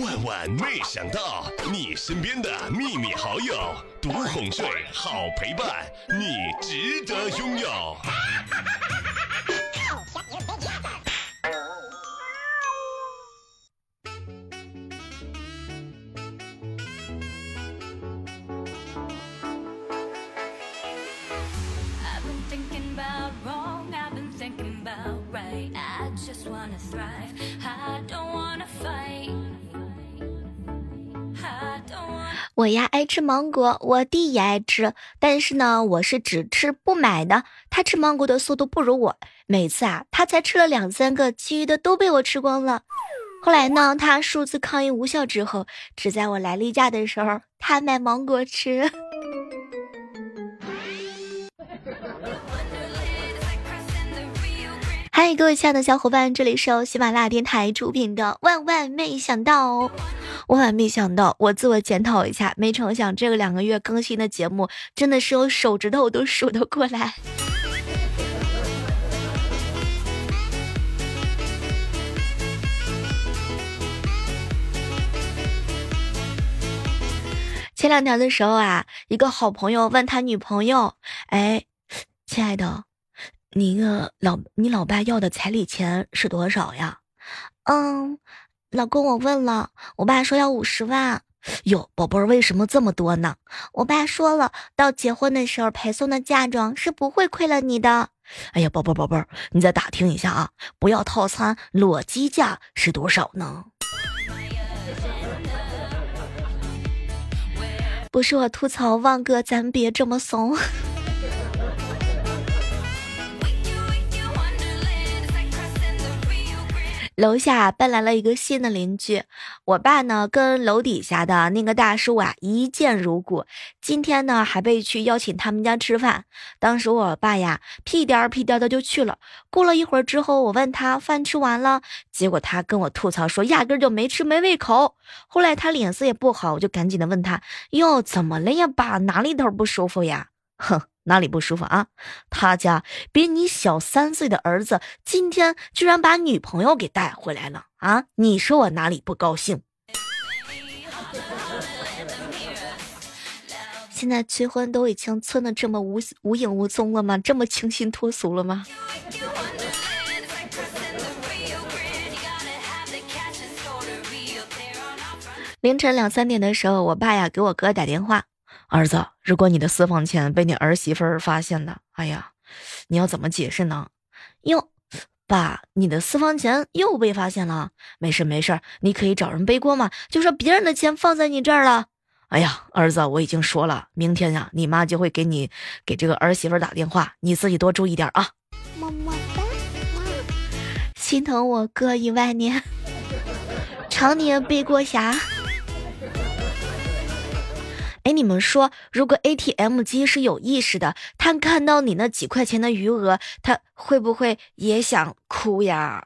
万万没想到，你身边的秘密好友，独哄睡，好陪伴，你值得拥有。吃芒果，我弟也爱吃，但是呢，我是只吃不买的。他吃芒果的速度不如我，每次啊，他才吃了两三个，其余的都被我吃光了。后来呢，他数次抗议无效之后，只在我来例假的时候，他买芒果吃。嗨，各位亲爱的小伙伴，这里是由喜马拉雅电台出品的《万万没想到》。万万没想到，我自我检讨一下，没成想这个两个月更新的节目，真的是我手指头都数得过来。前两天的时候啊，一个好朋友问他女朋友：“哎，亲爱的。”你个老你老爸要的彩礼钱是多少呀？嗯，老公，我问了，我爸说要五十万。哟，宝贝儿，为什么这么多呢？我爸说了，到结婚的时候陪送的嫁妆是不会亏了你的。哎呀，宝贝儿，宝贝儿，你再打听一下啊，不要套餐，裸机价是多少呢？不是我吐槽，旺哥，咱别这么怂。楼下搬来了一个新的邻居，我爸呢跟楼底下的那个大叔啊一见如故，今天呢还被去邀请他们家吃饭。当时我爸呀屁颠儿屁颠的就去了。过了一会儿之后，我问他饭吃完了，结果他跟我吐槽说压根就没吃，没胃口。后来他脸色也不好，我就赶紧的问他哟怎么了呀，爸哪里头不舒服呀？哼。哪里不舒服啊？他家比你小三岁的儿子今天居然把女朋友给带回来了啊！你说我哪里不高兴？现在催婚都已经催的这么无无影无踪了吗？这么清新脱俗了吗？凌晨两三点的时候，我爸呀给我哥打电话。儿子，如果你的私房钱被你儿媳妇儿发现了，哎呀，你要怎么解释呢？哟，爸，你的私房钱又被发现了。没事没事，你可以找人背锅嘛，就说别人的钱放在你这儿了。哎呀，儿子，我已经说了，明天呀，你妈就会给你给这个儿媳妇打电话，你自己多注意点啊。么么哒，心疼我哥一万年，常年背锅侠。哎，你们说，如果 ATM 机是有意识的，他看到你那几块钱的余额，他会不会也想哭呀？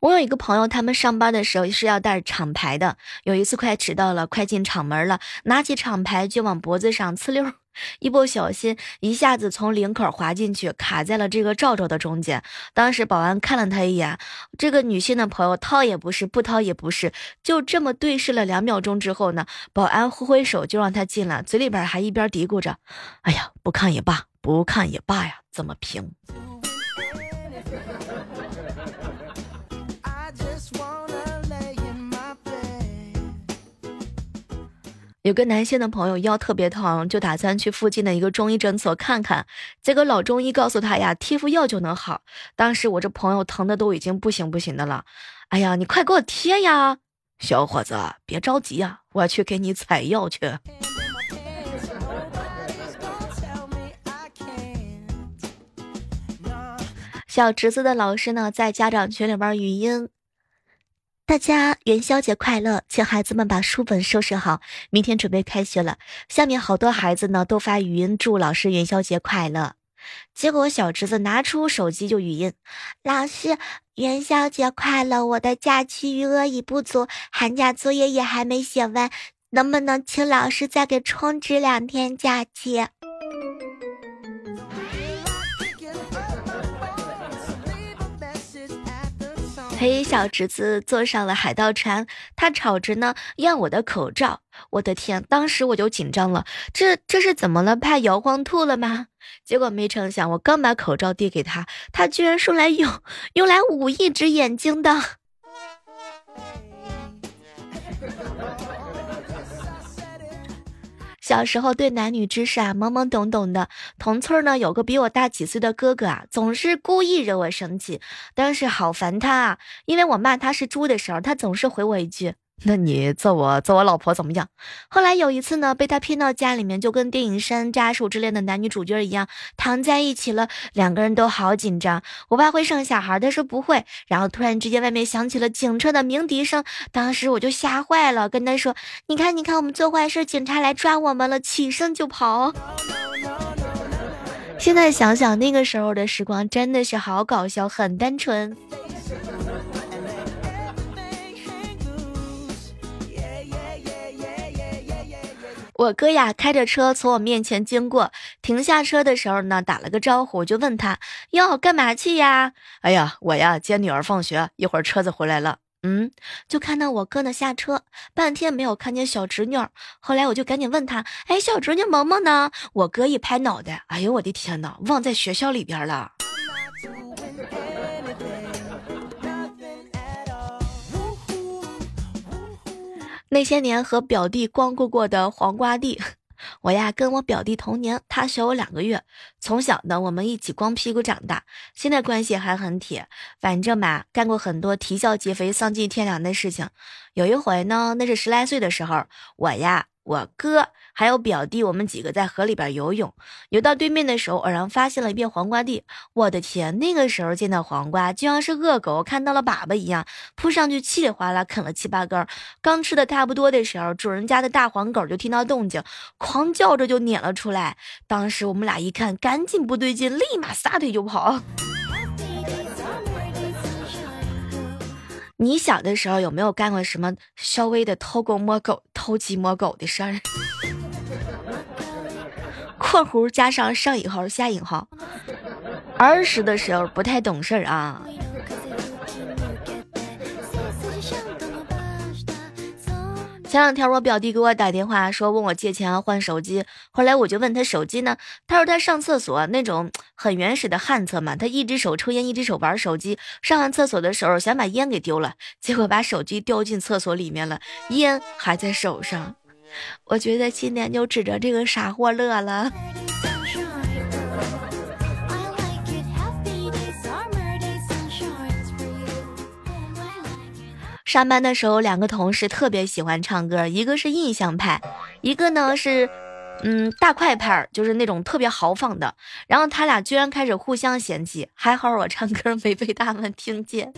我有一个朋友，他们上班的时候是要带厂牌的。有一次快迟到了，快进厂门了，拿起厂牌就往脖子上呲溜。一不小心，一下子从领口滑进去，卡在了这个罩罩的中间。当时保安看了他一眼，这个女性的朋友掏也不是，不掏也不是，就这么对视了两秒钟之后呢，保安挥挥手就让他进来，嘴里边还一边嘀咕着：“哎呀，不看也罢，不看也罢呀，怎么评。”有个男性的朋友腰特别疼，就打算去附近的一个中医诊所看看。结果老中医告诉他呀，贴副药就能好。当时我这朋友疼的都已经不行不行的了。哎呀，你快给我贴呀，小伙子，别着急呀，我去给你采药去。小侄子的老师呢，在家长群里边语音。大家元宵节快乐，请孩子们把书本收拾好，明天准备开学了。下面好多孩子呢都发语音祝老师元宵节快乐，结果小侄子拿出手机就语音：“老师元宵节快乐，我的假期余额已不足，寒假作业也还没写完，能不能请老师再给充值两天假期？”陪小侄子坐上了海盗船，他吵着呢要我的口罩。我的天，当时我就紧张了，这这是怎么了？怕摇晃吐了吗？结果没成想，我刚把口罩递给他，他居然说来用用来捂一只眼睛的。小时候对男女之事啊懵懵懂懂的，同村呢有个比我大几岁的哥哥啊，总是故意惹我生气，但是好烦他啊，因为我骂他是猪的时候，他总是回我一句。那你揍我揍我老婆怎么样？后来有一次呢，被他骗到家里面，就跟电影《山楂树之恋》的男女主角一样，躺在一起了。两个人都好紧张。我爸会生小孩，他说不会。然后突然之间，外面响起了警车的鸣笛声，当时我就吓坏了，跟他说：“你看，你看，我们做坏事，警察来抓我们了！”起身就跑。现在想想，那个时候的时光真的是好搞笑，很单纯。我哥呀，开着车从我面前经过，停下车的时候呢，打了个招呼，我就问他：“哟，干嘛去呀？”“哎呀，我呀接女儿放学，一会儿车子回来了。”嗯，就看到我哥呢下车，半天没有看见小侄女儿。后来我就赶紧问他：“哎，小侄女萌萌呢？”我哥一拍脑袋：“哎呦，我的天哪，忘在学校里边了。”那些年和表弟光顾过的黄瓜地，我呀跟我表弟同年，他小我两个月，从小呢我们一起光屁股长大，现在关系还很铁。反正嘛，干过很多啼笑皆非、丧尽天良的事情。有一回呢，那是十来岁的时候，我呀。我哥还有表弟，我们几个在河里边游泳，游到对面的时候，偶然发现了一片黄瓜地。我的天，那个时候见到黄瓜，就像是恶狗看到了粑粑一样，扑上去稀里哗啦啃了七八根。刚吃的差不多的时候，主人家的大黄狗就听到动静，狂叫着就撵了出来。当时我们俩一看，赶紧不对劲，立马撒腿就跑。你小的时候有没有干过什么稍微的偷狗摸狗、偷鸡摸狗的事儿？括弧加上上引号下引号，儿时的时候不太懂事儿啊。前两天我表弟给我打电话说问我借钱换手机，后来我就问他手机呢，他说他上厕所那种很原始的旱厕嘛，他一只手抽烟一只手玩手机，上完厕所的时候想把烟给丢了，结果把手机丢进厕所里面了，烟还在手上，我觉得今年就指着这个傻货乐了。上班的时候，两个同事特别喜欢唱歌，一个是印象派，一个呢是，嗯，大快派，就是那种特别豪放的。然后他俩居然开始互相嫌弃，还好我唱歌没被他们听见。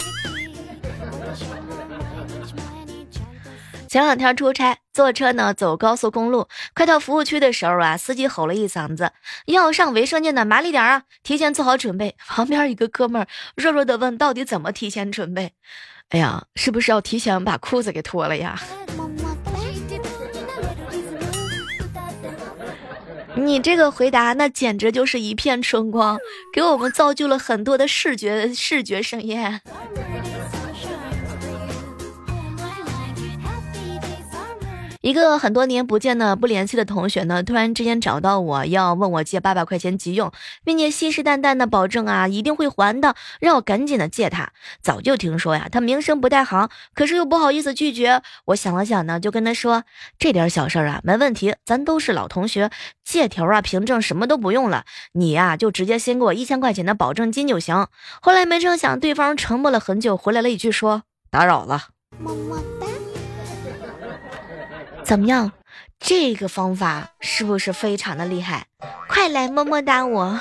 前两天出差，坐车呢走高速公路，快到服务区的时候啊，司机吼了一嗓子：“要上卫生间的麻利点啊，提前做好准备。”旁边一个哥们儿弱弱的问：“到底怎么提前准备？”哎呀，是不是要提前把裤子给脱了呀？你这个回答，那简直就是一片春光，给我们造就了很多的视觉视觉盛宴。一个很多年不见的不联系的同学呢，突然之间找到我要问我借八百块钱急用，并且信誓旦旦的保证啊一定会还的，让我赶紧的借他。早就听说呀，他名声不太好，可是又不好意思拒绝。我想了想呢，就跟他说这点小事儿啊，没问题，咱都是老同学，借条啊凭证什么都不用了，你呀就直接先给我一千块钱的保证金就行。后来没成想，对方沉默了很久，回来了一句说打扰了。么么哒。怎么样？这个方法是不是非常的厉害？快来么么哒我！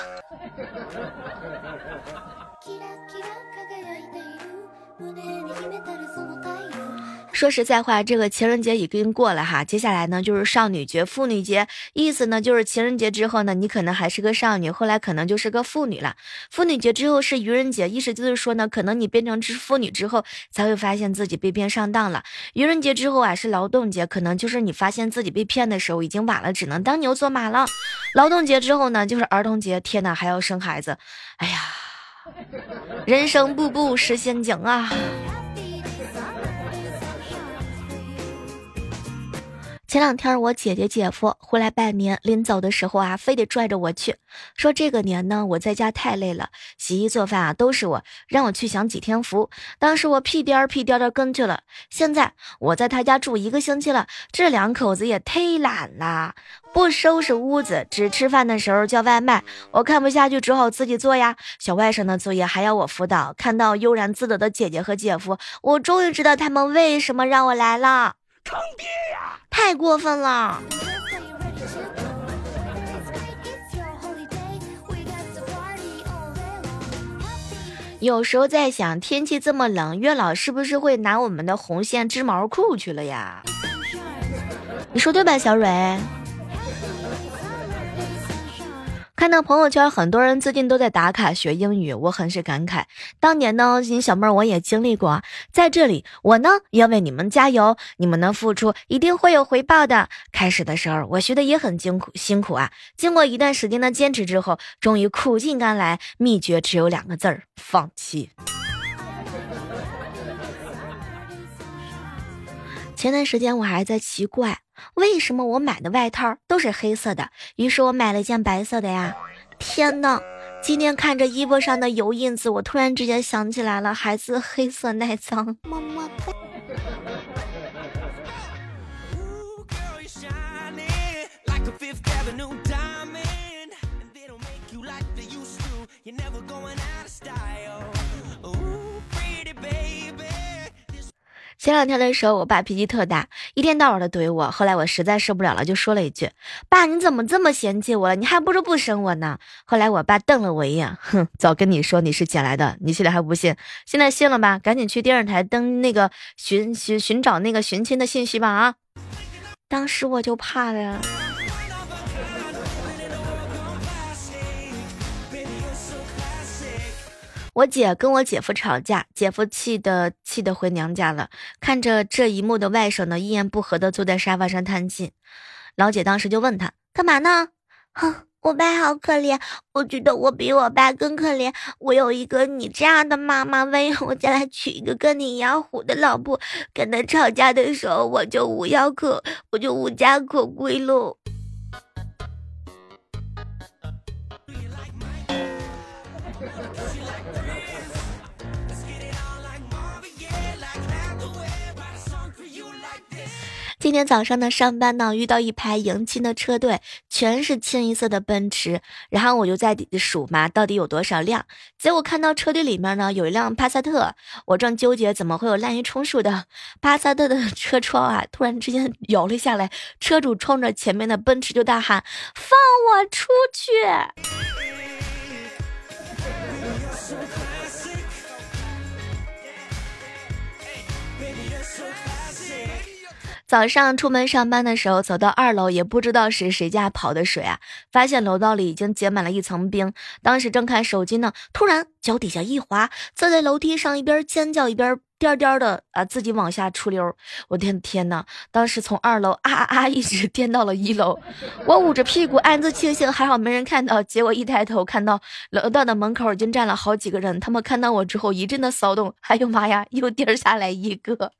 说实在话，这个情人节已经过了哈，接下来呢就是少女节、妇女节，意思呢就是情人节之后呢，你可能还是个少女，后来可能就是个妇女了。妇女节之后是愚人节，意思就是说呢，可能你变成是妇女之后，才会发现自己被骗上当了。愚人节之后啊是劳动节，可能就是你发现自己被骗的时候已经晚了，只能当牛做马了。劳动节之后呢就是儿童节，天哪，还要生孩子，哎呀，人生步步是陷阱啊！前两天我姐姐姐夫回来拜年，临走的时候啊，非得拽着我去，说这个年呢我在家太累了，洗衣做饭啊都是我，让我去享几天福。当时我屁颠儿屁颠儿的跟去了。现在我在他家住一个星期了，这两口子也忒懒了，不收拾屋子，只吃饭的时候叫外卖。我看不下去，只好自己做呀。小外甥的作业还要我辅导。看到悠然自得的姐姐和姐夫，我终于知道他们为什么让我来了。坑爹呀！太过分了。有时候在想，天气这么冷，月老是不是会拿我们的红线织毛裤去了呀？你说对吧，小蕊？看到朋友圈，很多人最近都在打卡学英语，我很是感慨。当年呢，你小妹儿我也经历过，在这里，我呢要为你们加油，你们的付出一定会有回报的。开始的时候，我学的也很辛苦辛苦啊，经过一段时间的坚持之后，终于苦尽甘来。秘诀只有两个字儿：放弃。前段时间我还在奇怪。为什么我买的外套都是黑色的？于是我买了件白色的呀！天呐，今天看着衣服上的油印子，我突然之间想起来了，孩子黑色耐脏。前两天的时候，我爸脾气特大，一天到晚的怼我。后来我实在受不了了，就说了一句：“爸，你怎么这么嫌弃我了？你还不如不生我呢。”后来我爸瞪了我一眼，哼，早跟你说你是捡来的，你现在还不信？现在信了吧？赶紧去电视台登那个寻寻寻找那个寻亲的信息吧！啊，当时我就怕了。我姐跟我姐夫吵架，姐夫气的气的回娘家了。看着这一幕的外甥呢，一言不合的坐在沙发上叹气。老姐当时就问他干嘛呢？哼，我爸好可怜，我觉得我比我爸更可怜。我有一个你这样的妈妈，万一我将来娶一个跟你一样虎的老婆，跟他吵架的时候，我就无药可，我就无家可归喽。今天早上呢，上班呢，遇到一排迎亲的车队，全是清一色的奔驰。然后我就在数嘛，到底有多少辆？结果看到车队里面呢，有一辆帕萨特。我正纠结怎么会有滥竽充数的帕萨特的 车窗啊，突然之间摇了下来，车主冲着前面的奔驰就大喊：“放我出去！”早上出门上班的时候，走到二楼，也不知道是谁家跑的水啊，发现楼道里已经结满了一层冰。当时正看手机呢，突然脚底下一滑，坐在楼梯上，一边尖叫一边颠颠的啊，自己往下出溜。我天天呐，当时从二楼啊啊啊一直颠到了一楼，我捂着屁股暗自庆幸，还好没人看到。结果一抬头看到楼道的门口已经站了好几个人，他们看到我之后一阵的骚动，哎呦妈呀，又颠下来一个。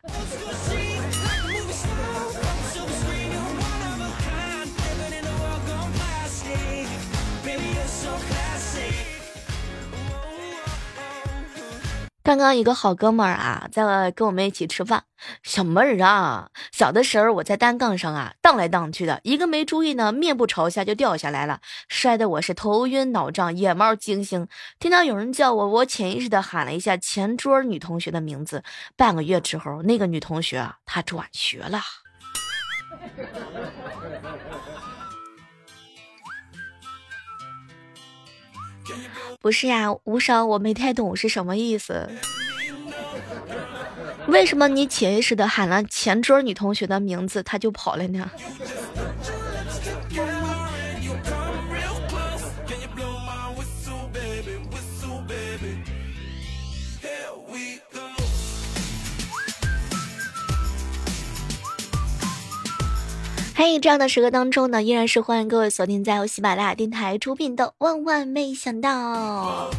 刚刚一个好哥们儿啊，在跟我们一起吃饭。小妹儿啊，小的时候我在单杠上啊荡来荡去的，一个没注意呢，面部朝下就掉下来了，摔得我是头晕脑胀，眼冒金星。听到有人叫我，我潜意识的喊了一下前桌女同学的名字。半个月之后，那个女同学啊，她转学了。不是呀，无伤，我没太懂是什么意思。为什么你潜意识的喊了前桌女同学的名字，她就跑了呢？嘿，这样的时刻当中呢，依然是欢迎各位锁定在由喜马拉雅电台出品的《万万没想到》。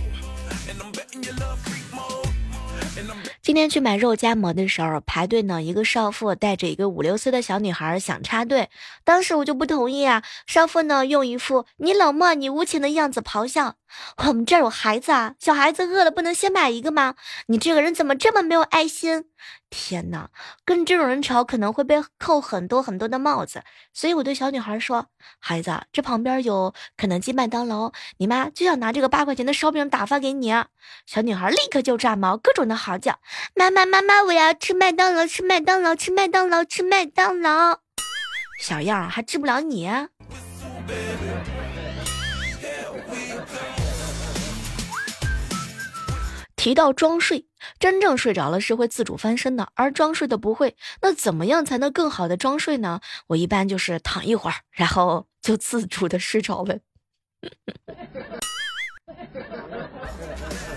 今天去买肉夹馍的时候，排队呢，一个少妇带着一个五六岁的小女孩想插队，当时我就不同意啊。少妇呢，用一副你冷漠、你无情的样子咆哮：“我们这儿有孩子啊，小孩子饿了不能先买一个吗？你这个人怎么这么没有爱心？”天哪，跟这种人吵可能会被扣很多很多的帽子，所以我对小女孩说：“孩子，这旁边有肯德基、麦当劳，你妈就想拿这个八块钱的烧饼打发给你。”小女孩立刻就炸毛，各种的嚎叫：“妈妈，妈妈，我要吃麦当劳，吃麦当劳，吃麦当劳，吃麦当劳！”小样还治不了你。提到装睡，真正睡着了是会自主翻身的，而装睡的不会。那怎么样才能更好的装睡呢？我一般就是躺一会儿，然后就自主的睡着了。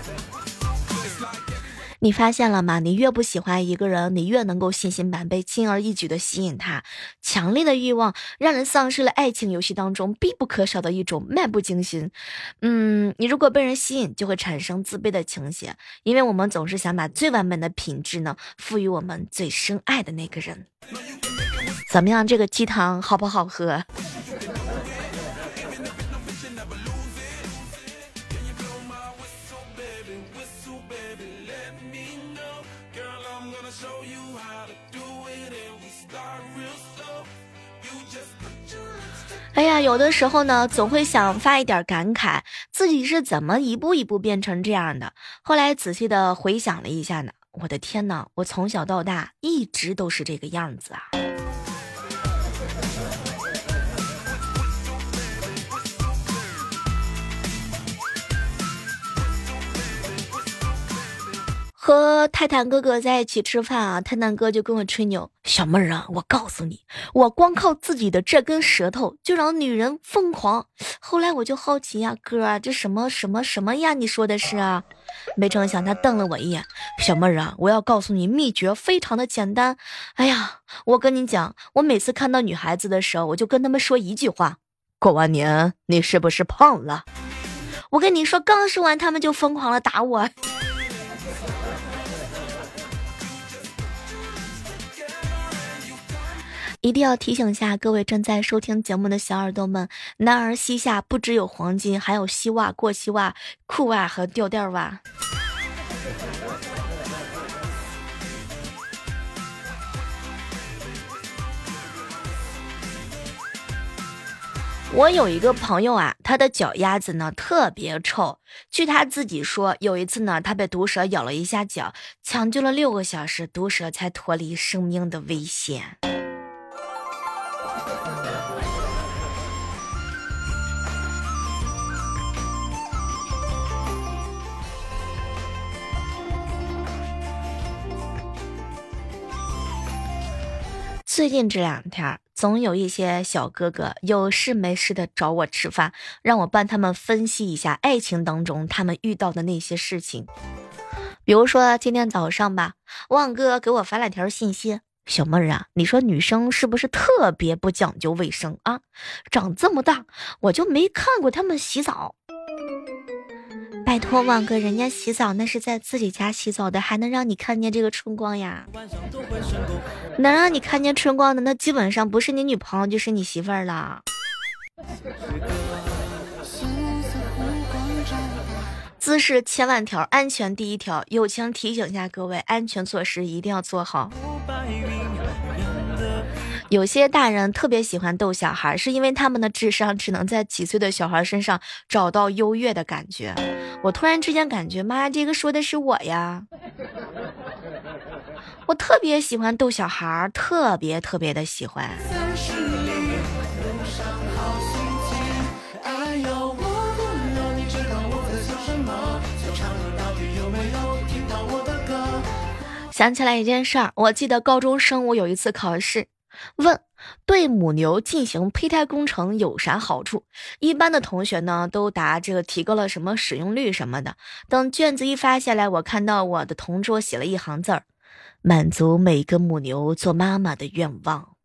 你发现了吗？你越不喜欢一个人，你越能够信心满倍，轻而易举的吸引他。强烈的欲望让人丧失了爱情游戏当中必不可少的一种漫不经心。嗯，你如果被人吸引，就会产生自卑的倾斜，因为我们总是想把最完美的品质呢赋予我们最深爱的那个人。怎么样，这个鸡汤好不好喝？哎呀，有的时候呢，总会想发一点感慨，自己是怎么一步一步变成这样的。后来仔细的回想了一下呢，我的天呐，我从小到大一直都是这个样子啊。和泰坦哥哥在一起吃饭啊，泰坦哥就跟我吹牛：“小妹儿啊，我告诉你，我光靠自己的这根舌头就让女人疯狂。”后来我就好奇呀，哥，这什么什么什么呀？你说的是啊？没成想他瞪了我一眼：“小妹儿啊，我要告诉你秘诀，非常的简单。哎呀，我跟你讲，我每次看到女孩子的时候，我就跟他们说一句话：过完年你是不是胖了？我跟你说，刚说完，他们就疯狂的打我。”一定要提醒一下各位正在收听节目的小耳朵们，男儿膝下不只有黄金，还有膝袜、过膝袜、裤袜和吊带袜。我有一个朋友啊，他的脚丫子呢特别臭。据他自己说，有一次呢，他被毒蛇咬了一下脚，抢救了六个小时，毒蛇才脱离生命的危险。最近这两天，总有一些小哥哥有事没事的找我吃饭，让我帮他们分析一下爱情当中他们遇到的那些事情。比如说今天早上吧，旺哥给我发了条信息：“小妹儿啊，你说女生是不是特别不讲究卫生啊？长这么大，我就没看过他们洗澡。”托，万哥，人家洗澡那是在自己家洗澡的，还能让你看见这个春光呀？能让你看见春光的，那基本上不是你女朋友就是你媳妇儿了。姿势千万条，安全第一条。友情提醒一下各位，安全措施一定要做好。有些大人特别喜欢逗小孩，是因为他们的智商只能在几岁的小孩身上找到优越的感觉。我突然之间感觉，妈，这个说的是我呀！我特别喜欢逗小孩，特别特别的喜欢。想起来一件事儿，我记得高中生物有一次考试。问：对母牛进行胚胎工程有啥好处？一般的同学呢都答这个提高了什么使用率什么的。等卷子一发下来，我看到我的同桌写了一行字儿：满足每个母牛做妈妈的愿望。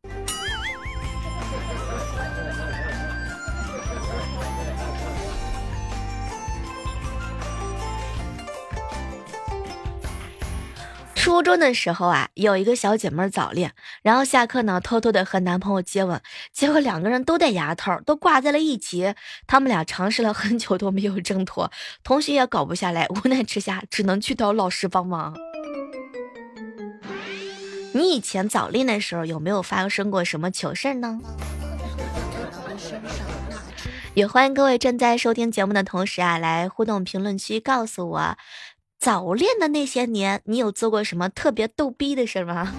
初中的时候啊，有一个小姐妹早恋，然后下课呢，偷偷的和男朋友接吻，结果两个人都戴牙套，都挂在了一起。他们俩尝试了很久都没有挣脱，同学也搞不下来，无奈之下只能去找老师帮忙。你以前早恋的时候有没有发生过什么糗事呢？也欢迎各位正在收听节目的同时啊，来互动评论区告诉我，早恋的那些年，你有做过什么特别逗逼的事吗？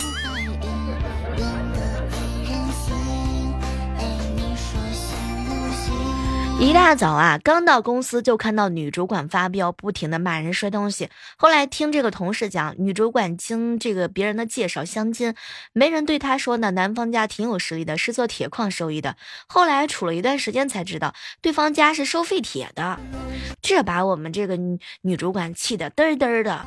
一大早啊，刚到公司就看到女主管发飙，不停的骂人摔东西。后来听这个同事讲，女主管经这个别人的介绍相亲，没人对她说呢，男方家挺有实力的，是做铁矿收益的。后来处了一段时间才知道，对方家是收废铁的。这把我们这个女主管气得嘚嘚的。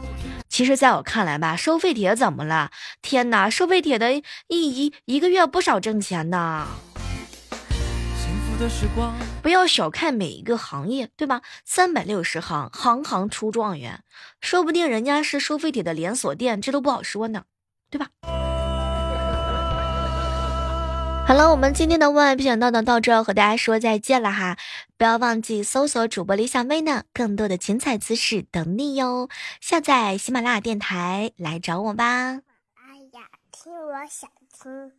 其实，在我看来吧，收废铁怎么了？天哪，收废铁的一一一个月不少挣钱呢。不要小看每一个行业，对吧？三百六十行，行行出状元，说不定人家是收废铁的连锁店，这都不好说呢，对吧？好了，我们今天的万万没想到呢到这和大家说再见了哈！不要忘记搜索主播李小妹呢，更多的精彩姿势等你哟！下载喜马拉雅电台来找我吧。哎呀，听我想听。